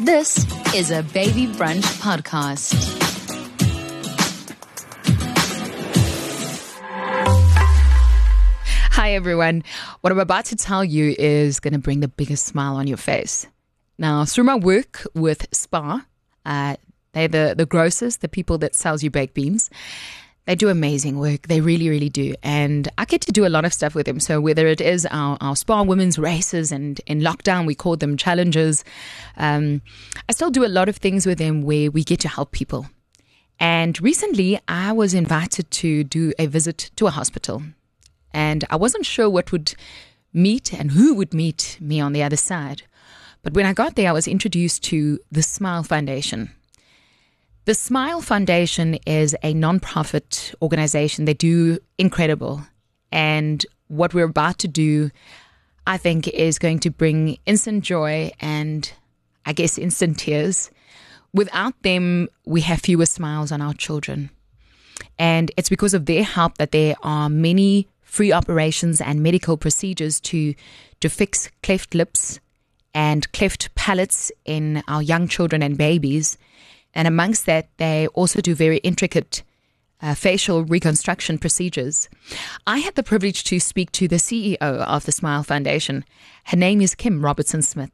This is a Baby Brunch podcast. Hi, everyone. What I'm about to tell you is going to bring the biggest smile on your face. Now, through my work with Spar, uh, they're the, the grocers, the people that sells you baked beans. They do amazing work. They really, really do. And I get to do a lot of stuff with them. So whether it is our, our Spar women's races and in lockdown, we call them challenges. Um, I still do a lot of things with them where we get to help people. And recently I was invited to do a visit to a hospital and I wasn't sure what would meet and who would meet me on the other side. But when I got there, I was introduced to the Smile Foundation. The Smile Foundation is a nonprofit organization. They do incredible. And what we're about to do, I think, is going to bring instant joy and I guess instant tears. Without them, we have fewer smiles on our children. And it's because of their help that there are many free operations and medical procedures to, to fix cleft lips and cleft palates in our young children and babies. And amongst that, they also do very intricate uh, facial reconstruction procedures. I had the privilege to speak to the CEO of the Smile Foundation. Her name is Kim Robertson Smith.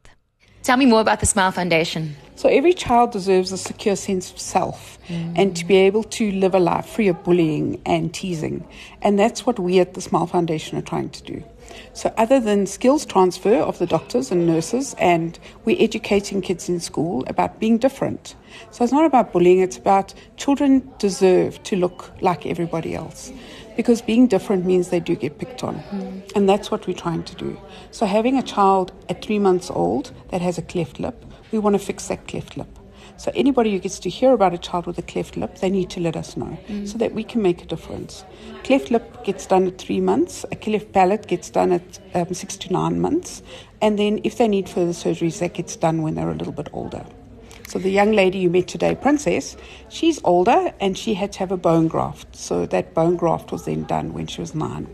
Tell me more about the Smile Foundation. So, every child deserves a secure sense of self mm. and to be able to live a life free of bullying and teasing. And that's what we at the Smile Foundation are trying to do. So, other than skills transfer of the doctors and nurses, and we're educating kids in school about being different. So, it's not about bullying, it's about children deserve to look like everybody else. Because being different means they do get picked on. Mm. And that's what we're trying to do. So, having a child at three months old that has a cleft lip, we want to fix that cleft lip. So anybody who gets to hear about a child with a cleft lip, they need to let us know mm. so that we can make a difference. Cleft lip gets done at three months. A cleft palate gets done at um, six to nine months. And then if they need further surgeries, that gets done when they're a little bit older. So the young lady you met today, Princess, she's older and she had to have a bone graft. So that bone graft was then done when she was nine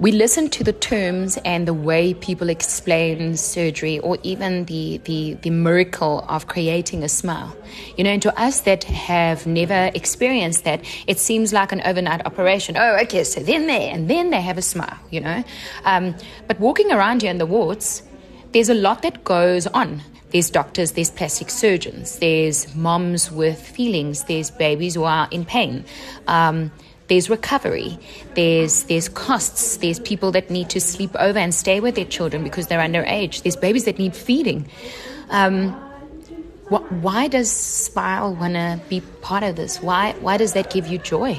we listen to the terms and the way people explain surgery or even the, the, the miracle of creating a smile. You know, and to us that have never experienced that, it seems like an overnight operation. Oh, okay, so then they, and then they have a smile, you know. Um, but walking around here in the wards, there's a lot that goes on. There's doctors, there's plastic surgeons, there's moms with feelings, there's babies who are in pain. Um, there's recovery, there's there's costs, there's people that need to sleep over and stay with their children because they're underage. There's babies that need feeding. Um, wh- why does Smile want to be part of this? Why why does that give you joy?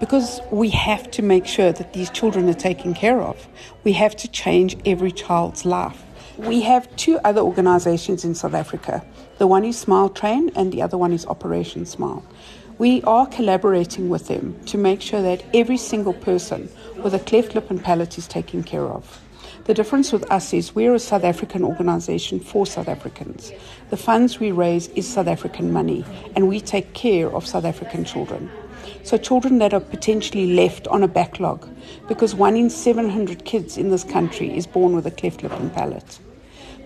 Because we have to make sure that these children are taken care of. We have to change every child's life. We have two other organizations in South Africa. The one is Smile Train and the other one is Operation Smile. We are collaborating with them to make sure that every single person with a cleft lip and palate is taken care of. The difference with us is we're a South African organization for South Africans. The funds we raise is South African money, and we take care of South African children. So, children that are potentially left on a backlog, because one in 700 kids in this country is born with a cleft lip and palate.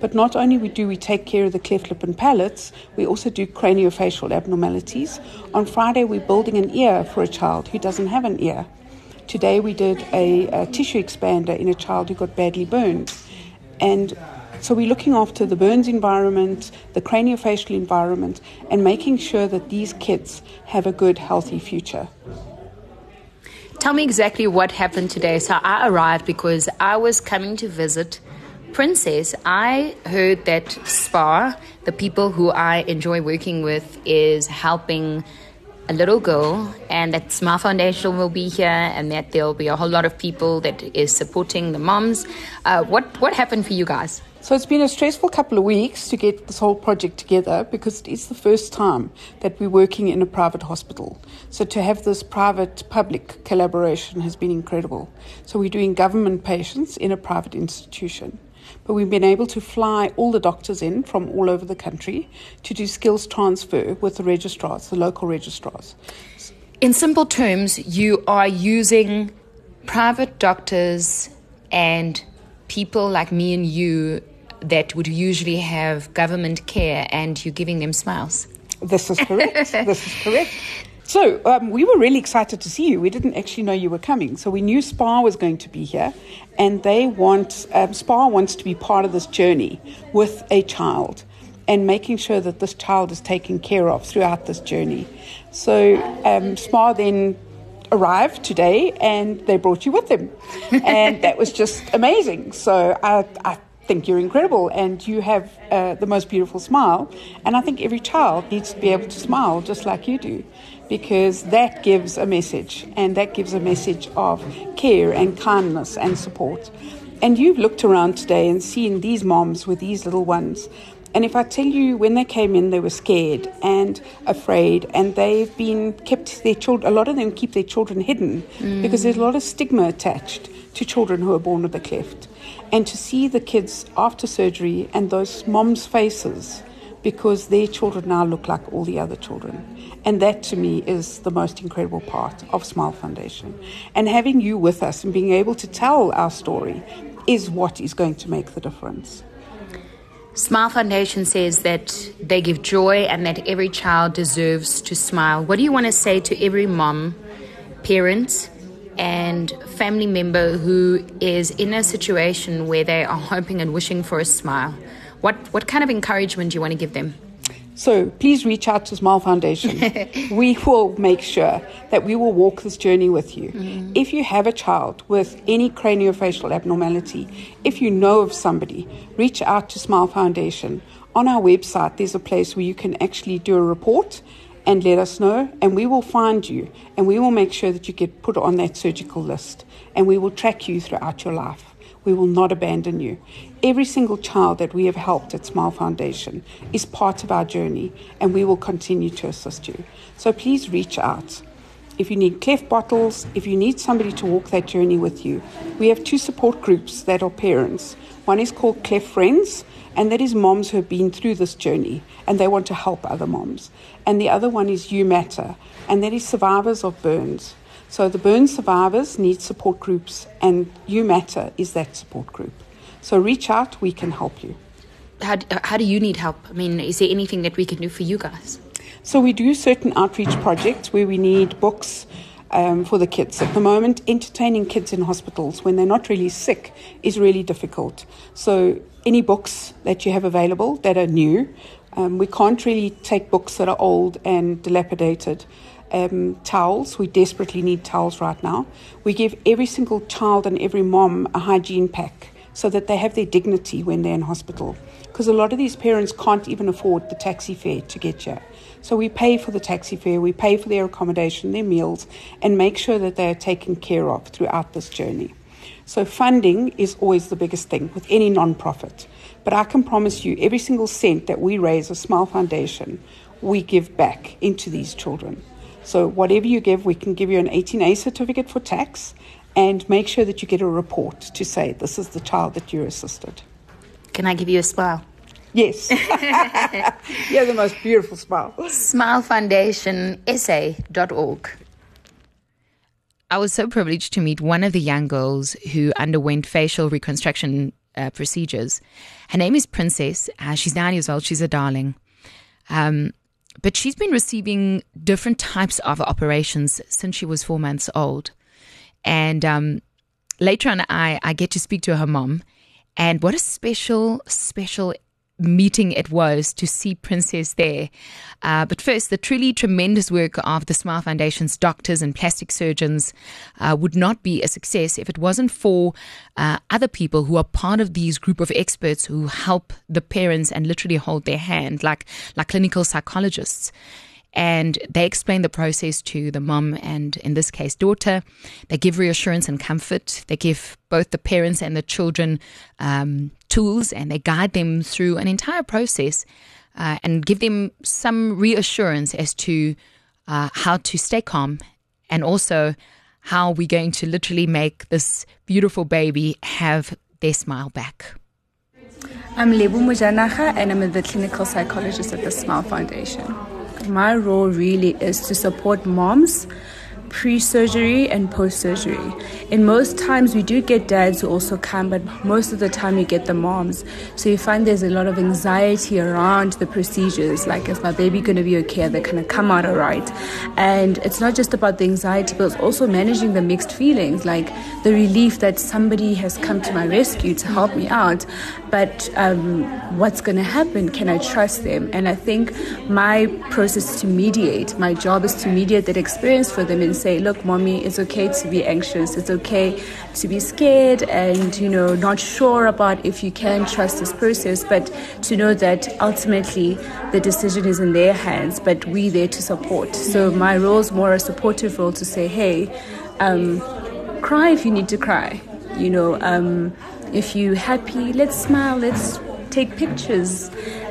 But not only do we take care of the cleft lip and palates, we also do craniofacial abnormalities. On Friday, we're building an ear for a child who doesn't have an ear. Today, we did a, a tissue expander in a child who got badly burned. And so we're looking after the burns environment, the craniofacial environment, and making sure that these kids have a good, healthy future. Tell me exactly what happened today. So I arrived because I was coming to visit Princess, I heard that SPAR, the people who I enjoy working with, is helping a little girl, and that Smile Foundation will be here, and that there'll be a whole lot of people that is supporting the moms. Uh, what what happened for you guys? So it's been a stressful couple of weeks to get this whole project together because it's the first time that we're working in a private hospital. So to have this private public collaboration has been incredible. So we're doing government patients in a private institution. But we've been able to fly all the doctors in from all over the country to do skills transfer with the registrars, the local registrars. In simple terms, you are using private doctors and people like me and you that would usually have government care and you're giving them smiles. This is correct. this is correct. So um, we were really excited to see you. We didn't actually know you were coming, so we knew SPAR was going to be here, and they want um, SPAR wants to be part of this journey with a child, and making sure that this child is taken care of throughout this journey. So um, SPAR then arrived today, and they brought you with them, and that was just amazing. So I, I think you're incredible and you have uh, the most beautiful smile. And I think every child needs to be able to smile just like you do because that gives a message and that gives a message of care and kindness and support. And you've looked around today and seen these moms with these little ones. And if I tell you, when they came in, they were scared and afraid, and they've been kept their children. A lot of them keep their children hidden mm. because there's a lot of stigma attached to children who are born with a cleft and to see the kids after surgery and those moms' faces because their children now look like all the other children. And that to me is the most incredible part of Smile Foundation. And having you with us and being able to tell our story is what is going to make the difference. Smile Foundation says that they give joy and that every child deserves to smile. What do you want to say to every mom, parent, and family member who is in a situation where they are hoping and wishing for a smile, what, what kind of encouragement do you want to give them? So please reach out to Smile Foundation. we will make sure that we will walk this journey with you. Mm. If you have a child with any craniofacial abnormality, if you know of somebody, reach out to Smile Foundation. On our website, there's a place where you can actually do a report and let us know, and we will find you, and we will make sure that you get put on that surgical list, and we will track you throughout your life. We will not abandon you. Every single child that we have helped at Smile Foundation is part of our journey, and we will continue to assist you. So please reach out. If you need cleft bottles, if you need somebody to walk that journey with you, we have two support groups that are parents. One is called Cleft Friends, and that is moms who have been through this journey and they want to help other moms. And the other one is You Matter, and that is survivors of burns. So the burn survivors need support groups, and You Matter is that support group. So reach out, we can help you. How, how do you need help? I mean, is there anything that we can do for you guys? So we do certain outreach projects where we need books um, for the kids. At the moment, entertaining kids in hospitals when they're not really sick is really difficult. So any books that you have available that are new. Um, we can't really take books that are old and dilapidated. Um, towels, we desperately need towels right now. We give every single child and every mom a hygiene pack so that they have their dignity when they're in hospital. Because a lot of these parents can't even afford the taxi fare to get here. So we pay for the taxi fare, we pay for their accommodation, their meals, and make sure that they are taken care of throughout this journey. So funding is always the biggest thing with any non-profit. But I can promise you, every single cent that we raise as Smile Foundation, we give back into these children. So whatever you give, we can give you an 18A certificate for tax and make sure that you get a report to say this is the child that you assisted. Can I give you a smile? Yes. You're the most beautiful smile. Smilefoundation.sa.org. I was so privileged to meet one of the young girls who underwent facial reconstruction uh, procedures. Her name is Princess. Uh, she's nine years old. She's a darling. Um, but she's been receiving different types of operations since she was four months old. And um, later on, I, I get to speak to her mom. And what a special, special meeting it was to see Princess there. Uh, but first, the truly tremendous work of the Smile Foundation's doctors and plastic surgeons uh, would not be a success if it wasn't for uh, other people who are part of these group of experts who help the parents and literally hold their hand, like like clinical psychologists and they explain the process to the mom and, in this case, daughter. They give reassurance and comfort. They give both the parents and the children um, tools and they guide them through an entire process uh, and give them some reassurance as to uh, how to stay calm and also how we're going to literally make this beautiful baby have their smile back. I'm Lebu Mujanaha and I'm the clinical psychologist at the Smile Foundation my role really is to support moms pre-surgery and post-surgery. In most times we do get dads who also come, but most of the time you get the moms. So you find there's a lot of anxiety around the procedures, like is my baby going to be okay? Are they going to come out alright? And it's not just about the anxiety, but it's also managing the mixed feelings, like the relief that somebody has come to my rescue to help me out. But um, what's going to happen? Can I trust them? And I think my process to mediate, my job is to mediate that experience for them and say, look, mommy, it's okay to be anxious. It's okay to be scared and, you know, not sure about if you can trust this process, but to know that ultimately the decision is in their hands, but we're there to support. So my role is more a supportive role to say, hey, um, cry if you need to cry. You know, um, if you're happy, let's smile, let's take pictures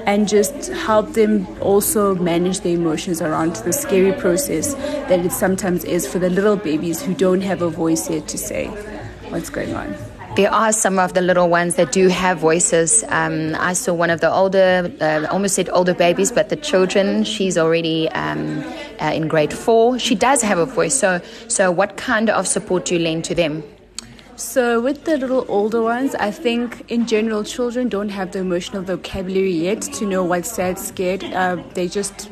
and just help them also manage their emotions around the scary process that it sometimes is for the little babies who don't have a voice yet to say what's going on. There are some of the little ones that do have voices. Um, I saw one of the older, uh, almost said older babies, but the children. She's already um, uh, in grade four. She does have a voice. So, so what kind of support do you lend to them? So, with the little older ones, I think in general, children don't have the emotional vocabulary yet to know what's sad, scared. Uh, they just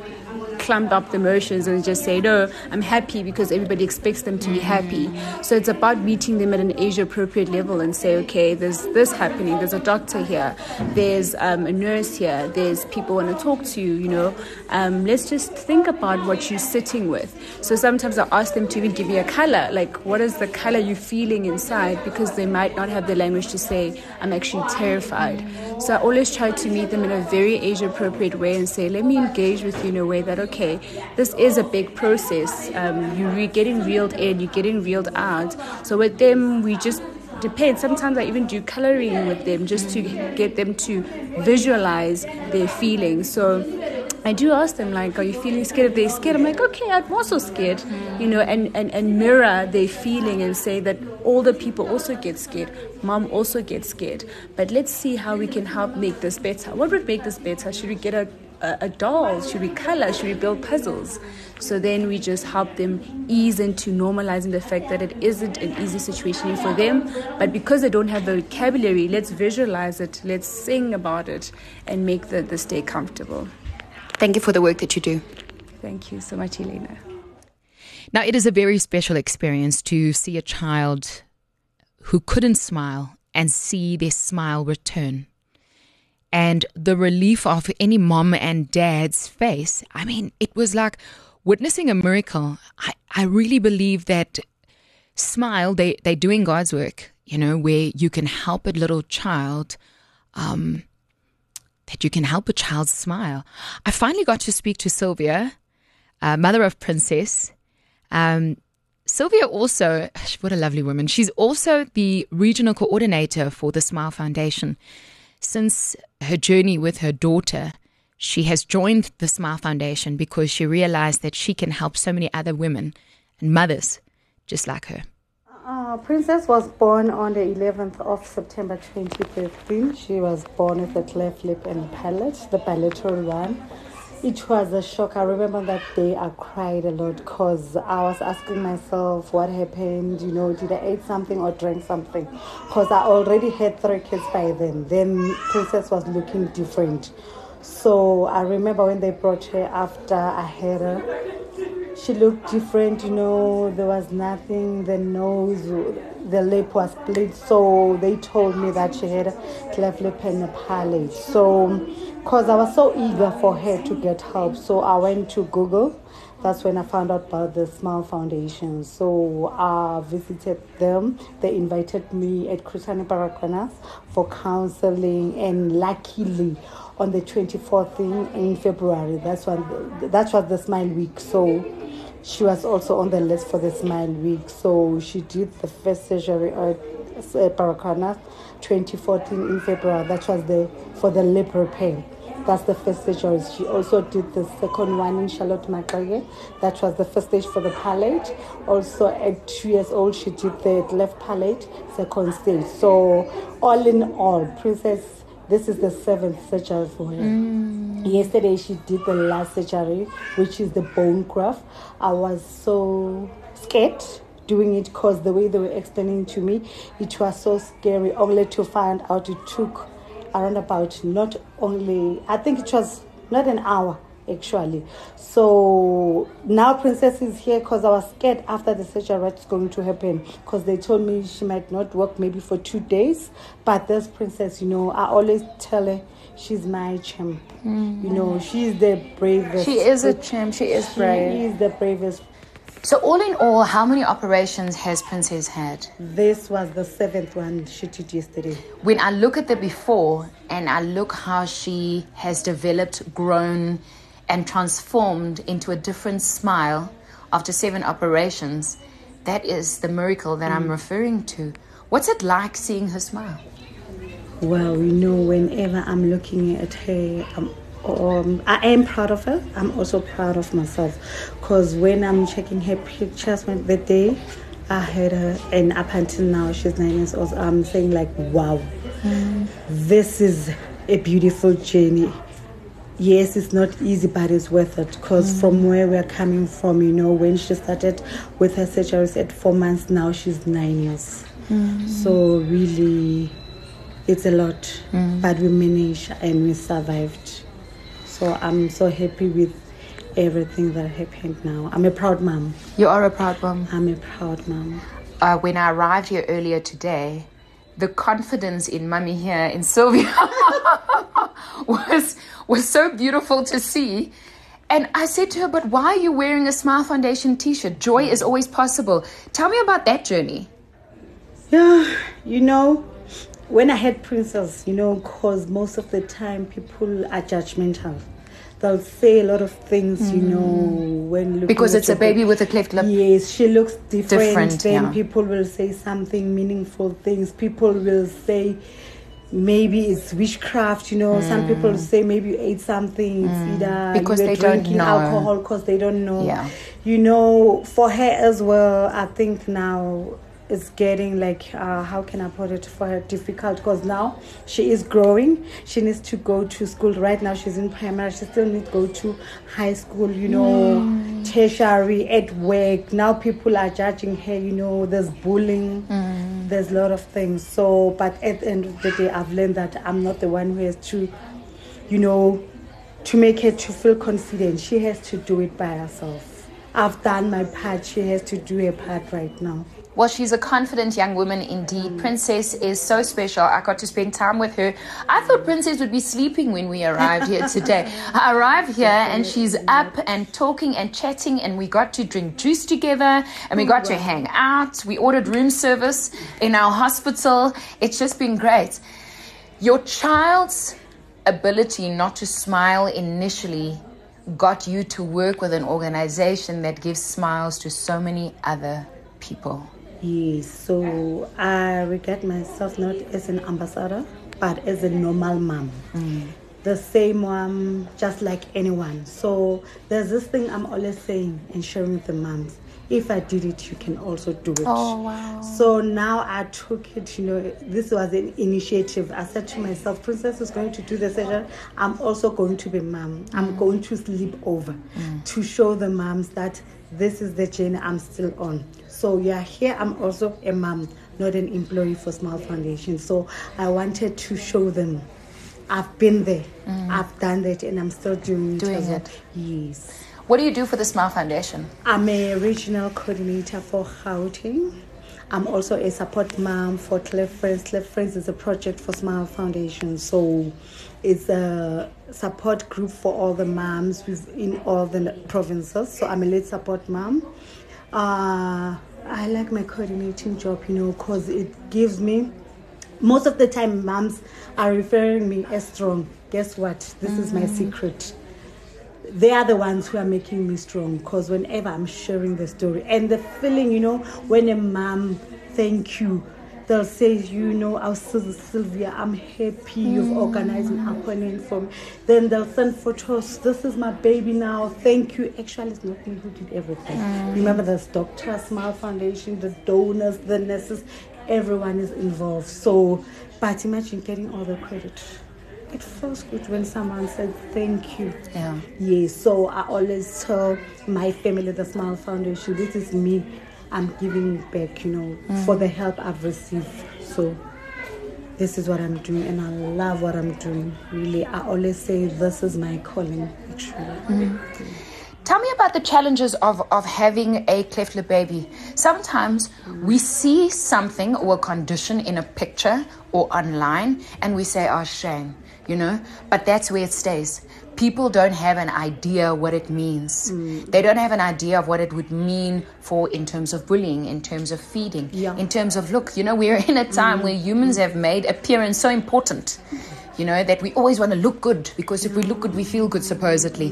clump up the emotions and just say, no, I'm happy because everybody expects them to be happy. So it's about meeting them at an age appropriate level and say, okay, there's this happening, there's a doctor here, there's um, a nurse here, there's people want to talk to you, you know. Um, let's just think about what you're sitting with. So sometimes I ask them to even give me a color, like what is the color you're feeling inside because they might not have the language to say, I'm actually terrified. So I always try to meet them in a very age appropriate way and say, let me engage with you in a way that, okay, this is a big process. Um, you're getting reeled in, you're getting reeled out. So with them, we just depend. Sometimes I even do coloring with them just to get them to visualize their feelings. So I do ask them like, "Are you feeling scared?" If they're scared, I'm like, "Okay, I'm also scared," you know, and, and, and mirror their feeling and say that older people also get scared, mom also gets scared. But let's see how we can help make this better. What would make this better? Should we get a a, doll? Should we color? Should we build puzzles? So then we just help them ease into normalizing the fact that it isn't an easy situation for them. But because they don't have the vocabulary, let's visualize it, let's sing about it, and make the, the stay comfortable. Thank you for the work that you do. Thank you so much, Elana. Now, it is a very special experience to see a child who couldn't smile and see their smile return and the relief of any mom and dad's face. I mean, it was like witnessing a miracle. I, I really believe that smile, they, they're doing God's work, you know, where you can help a little child, um, that you can help a child smile. I finally got to speak to Sylvia, uh, mother of Princess. Um, Sylvia also, what a lovely woman. She's also the regional coordinator for the Smile Foundation. Since her journey with her daughter, she has joined the Smile Foundation because she realized that she can help so many other women and mothers just like her. Uh, Princess was born on the 11th of September 2015. She was born with a cleft lip and palate, the bilateral one. It was a shock. I remember that day I cried a lot because I was asking myself what happened. You know, did I eat something or drink something? Because I already had three kids by then. Then Princess was looking different. So I remember when they brought her after I had her, she looked different. You know, there was nothing. The nose, the lip was split. So they told me that she had a cleft lip and a palate. So because I was so eager for her to get help. So I went to Google. That's when I found out about the Smile Foundation. So I visited them. They invited me at Chris Hani Baragwanath for counseling, and luckily, on the 24th in February, that's when that was the Smile Week. So she was also on the list for the Smile Week. So she did the first surgery at Baragwanath 2014 in February. That was the for the lip repair. That's the first stage. She also did the second one in Charlotte Maxeke. That was the first stage for the palate. Also, at two years old, she did the left palate, second stage. So, all in all, Princess, this is the seventh surgery for her. Mm. Yesterday, she did the last surgery, which is the bone graft. I was so scared doing it because the way they were explaining to me, it was so scary. Only to find out it took around about not only, I think it was not an hour actually. So now Princess is here because I was scared after the surgery what's going to happen because they told me she might not work maybe for two days. But this Princess, you know, I always tell her she's my champ. Mm. You know, she's the bravest. She is a champ. She is brave. She is the bravest so, all in all, how many operations has Princess had? This was the seventh one she did yesterday. When I look at the before and I look how she has developed, grown, and transformed into a different smile after seven operations, that is the miracle that mm. I'm referring to. What's it like seeing her smile? Well, you know, whenever I'm looking at her, I'm um, I am proud of her. I'm also proud of myself because when I'm checking her pictures when the day I had her, and up until now she's nine years old, I'm saying like, wow, mm. this is a beautiful journey. Yes, it's not easy, but it's worth it because mm. from where we're coming from, you know, when she started with her surgeries at four months, now she's nine years. Mm. So really, it's a lot, mm. but we managed and we survived. So I'm so happy with everything that happened now. I'm a proud mom. You are a proud mom? I'm a proud mom. Uh, when I arrived here earlier today, the confidence in mummy here in Sylvia was was so beautiful to see. And I said to her, But why are you wearing a Smile Foundation t shirt? Joy is always possible. Tell me about that journey. Yeah, you know, when I had Princess, you know, because most of the time people are judgmental. They'll say a lot of things, mm. you know, when because it's a baby with a cleft lip. Yes, she looks different. different then yeah. people will say something meaningful things. People will say maybe it's witchcraft. You know, mm. some people say maybe you ate something. It's mm. either because they drinking don't know. alcohol because they don't know. Yeah. You know, for her as well. I think now is getting like uh, how can I put it for her difficult because now she is growing. She needs to go to school. Right now she's in primary. She still needs to go to high school. You know, mm. tertiary at work. Now people are judging her. You know, there's bullying. Mm. There's a lot of things. So, but at the end of the day, I've learned that I'm not the one who has to, you know, to make her to feel confident. She has to do it by herself. I've done my part. She has to do her part right now. Well, she's a confident young woman indeed. Mm. Princess is so special. I got to spend time with her. I thought Princess would be sleeping when we arrived here today. I arrived here and she's up and talking and chatting, and we got to drink juice together and we oh, got to hang out. We ordered room service in our hospital. It's just been great. Your child's ability not to smile initially got you to work with an organization that gives smiles to so many other people. Yes, so I regard myself not as an ambassador, but as a normal mom. Mm. The same one, just like anyone. So there's this thing I'm always saying and sharing with the moms. If I did it, you can also do it. Oh, wow. So now I took it, you know, this was an initiative. I said to myself, Princess is going to do the session. I'm also going to be mom. I'm mm. going to sleep over mm. to show the moms that this is the journey I'm still on. So yeah, here I'm also a mom, not an employee for Smile Foundation. So I wanted to show them I've been there, mm. I've done that, and I'm still doing, doing it. it. Yes. What do you do for the Smile Foundation? I'm a regional coordinator for Gauteng. I'm also a support mom for Cleft Friends. Cleft Friends is a project for Smile Foundation. So it's a support group for all the moms in all the provinces. So I'm a lead support mom. Uh, I like my coordinating job, you know, because it gives me. Most of the time, moms are referring me as strong. Guess what? This mm-hmm. is my mm. secret they are the ones who are making me strong because whenever I'm sharing the story and the feeling, you know, when a mom, thank you, they'll say, you know, our sister Sylvia, I'm happy you've mm. organized an appointment for me. Then they'll send photos. This is my baby now. Thank you. Actually, it's not me who did everything. Mm. Remember, there's Dr. Smile Foundation, the donors, the nurses, everyone is involved. So, but imagine getting all the credit it feels good when someone says thank you. Yeah. Yes. So I always tell my family, the Smile Foundation, this is me I'm giving back, you know, mm. for the help I've received. So this is what I'm doing, and I love what I'm doing. Really, I always say this is my calling, actually. Mm. Tell me about the challenges of, of having a cleft lip baby. Sometimes we see something or a condition in a picture or online and we say, oh, shame, you know, but that's where it stays. People don't have an idea what it means. Mm. They don't have an idea of what it would mean for in terms of bullying, in terms of feeding, yeah. in terms of look, you know, we're in a time mm. where humans have made appearance so important you know, that we always want to look good because if we look good, we feel good, supposedly.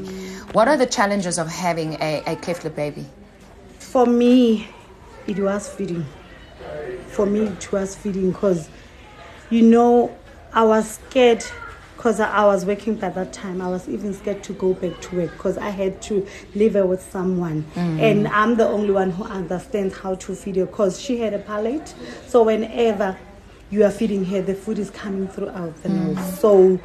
What are the challenges of having a, a cleft lip baby? For me, it was feeding. For me, it was feeding because, you know, I was scared because I was working by that time. I was even scared to go back to work because I had to live with someone. Mm. And I'm the only one who understands how to feed her because she had a palate. So whenever you are feeding her, the food is coming throughout the mm. nose. So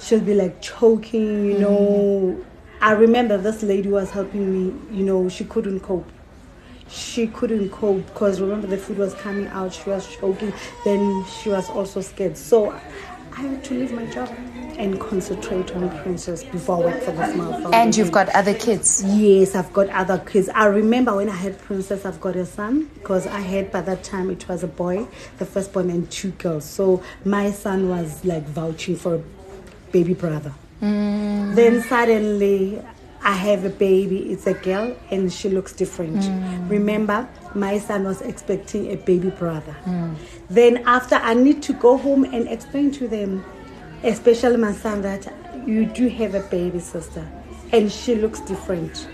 she'll be like choking, you mm. know. I remember this lady was helping me, you know, she couldn't cope. She couldn't cope because remember the food was coming out, she was choking, then she was also scared. So I had to leave my job and concentrate on Princess before I work for the Smile Foundation. And you've got other kids? Yes, I've got other kids. I remember when I had Princess, I've got a son because I had by that time it was a boy, the first born, and two girls. So my son was like vouching for a baby brother. Mm. Then suddenly I have a baby, it's a girl, and she looks different. Mm. Remember, my son was expecting a baby brother. Mm. Then, after I need to go home and explain to them, especially my son, that you do have a baby sister, and she looks different.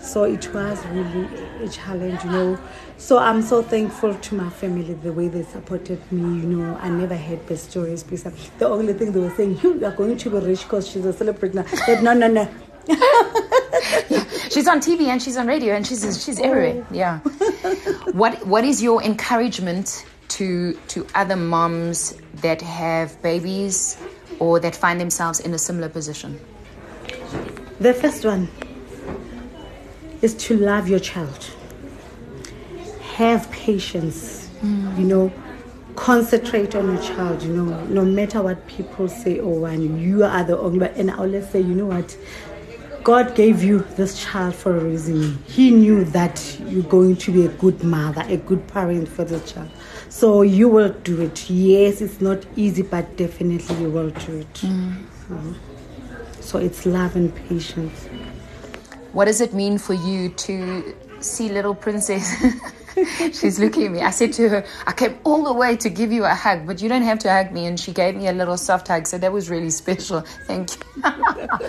So it was really a challenge, you know. So I'm so thankful to my family the way they supported me. You know, I never had bad stories because the only thing they were saying, "You are going to be rich because she's a celebrity." Now. Said, no, no, no yeah. She's on TV and she's on radio and she's she's everywhere. Oh. Yeah. what what is your encouragement to to other moms that have babies or that find themselves in a similar position? The first one is to love your child. Have patience. Mm. You know, concentrate on your child. You know, no matter what people say, oh, and you are the only. And I always say, you know what? God gave you this child for a reason. He knew that you're going to be a good mother, a good parent for the child. So you will do it. Yes, it's not easy, but definitely you will do it. Mm. So, so it's love and patience. What does it mean for you to see little princess? She's looking at me. I said to her, I came all the way to give you a hug, but you don't have to hug me. And she gave me a little soft hug. So that was really special. Thank you.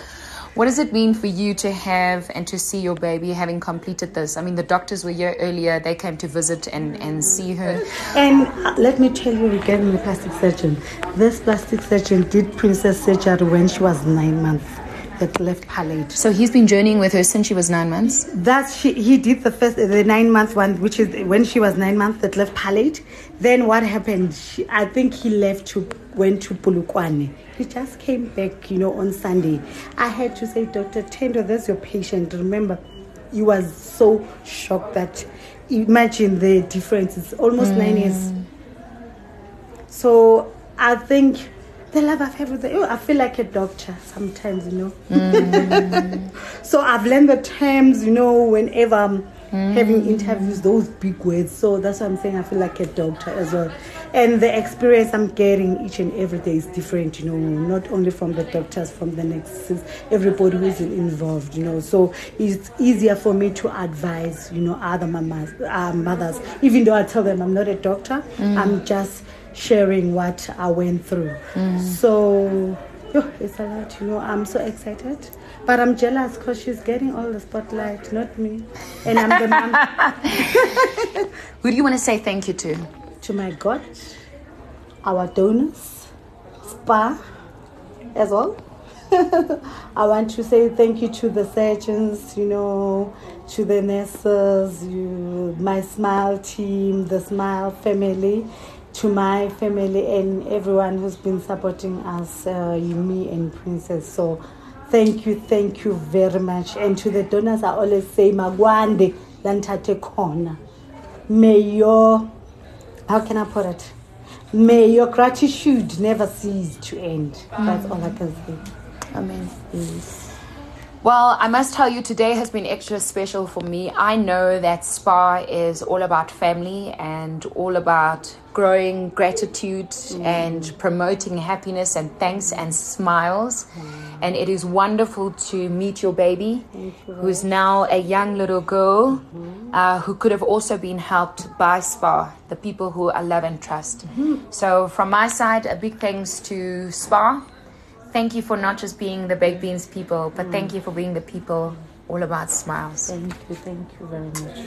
What does it mean for you to have and to see your baby having completed this? I mean, the doctors were here earlier. They came to visit and, and see her. And uh, let me tell you regarding the plastic surgeon. This plastic surgeon did Princess surgery when she was nine months that left palate. So he's been journeying with her since she was nine months. That's she. He did the first, the nine month one, which is when she was nine months that left palate. Then what happened? She, I think he left to went to Polokwane. He just came back, you know, on Sunday. I had to say, Doctor Tendo, that's your patient. Remember, he was so shocked that imagine the difference. It's almost mm. nine years. So I think the love of everything. Oh, I feel like a doctor sometimes, you know. Mm. so I've learned the terms, you know, whenever I'm mm. having interviews, those big words. So that's why I'm saying I feel like a doctor as well. And the experience I'm getting each and every day is different, you know, not only from the doctors, from the nurses, everybody who's involved, you know. So it's easier for me to advise, you know, other mamas, uh, mothers, even though I tell them I'm not a doctor, mm. I'm just sharing what I went through. Mm. So it's a lot, you know. I'm so excited, but I'm jealous because she's getting all the spotlight, not me, and I'm the mom. Who do you want to say thank you to? To my God, our donors, SPAR as well. I want to say thank you to the surgeons, you know, to the nurses, you, my Smile team, the Smile family, to my family and everyone who's been supporting us, uh, me and Princess. So thank you, thank you very much. And to the donors, I always say, Magwande, Lantate Kona. may your, how can I put it? May your gratitude never cease to end. That's all I can say. Amen. Yes. Well, I must tell you, today has been extra special for me. I know that SPAR is all about family and all about growing gratitude mm. and promoting happiness and thanks and smiles. Mm. And it is wonderful to meet your baby, you, who's now a young little girl mm-hmm. uh, who could have also been helped by SPAR, the people who I love and trust. Mm-hmm. So, from my side, a big thanks to SPAR thank you for not just being the baked beans people, but mm. thank you for being the people all about smiles. Thank you, thank you very much.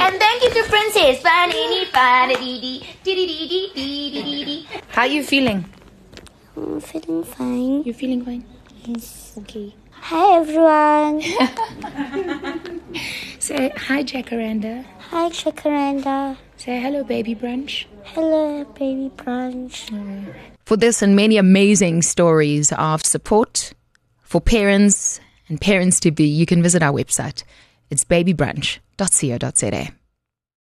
and thank you to Princess. How are you feeling? I'm feeling fine. You're feeling fine? Yes. Okay. Hi everyone. Say hi, Jacaranda. Hi, Jacaranda. Say hello, baby brunch. Hello, baby brunch. For this and many amazing stories of support for parents and parents to be, you can visit our website. It's babybrunch.co.za.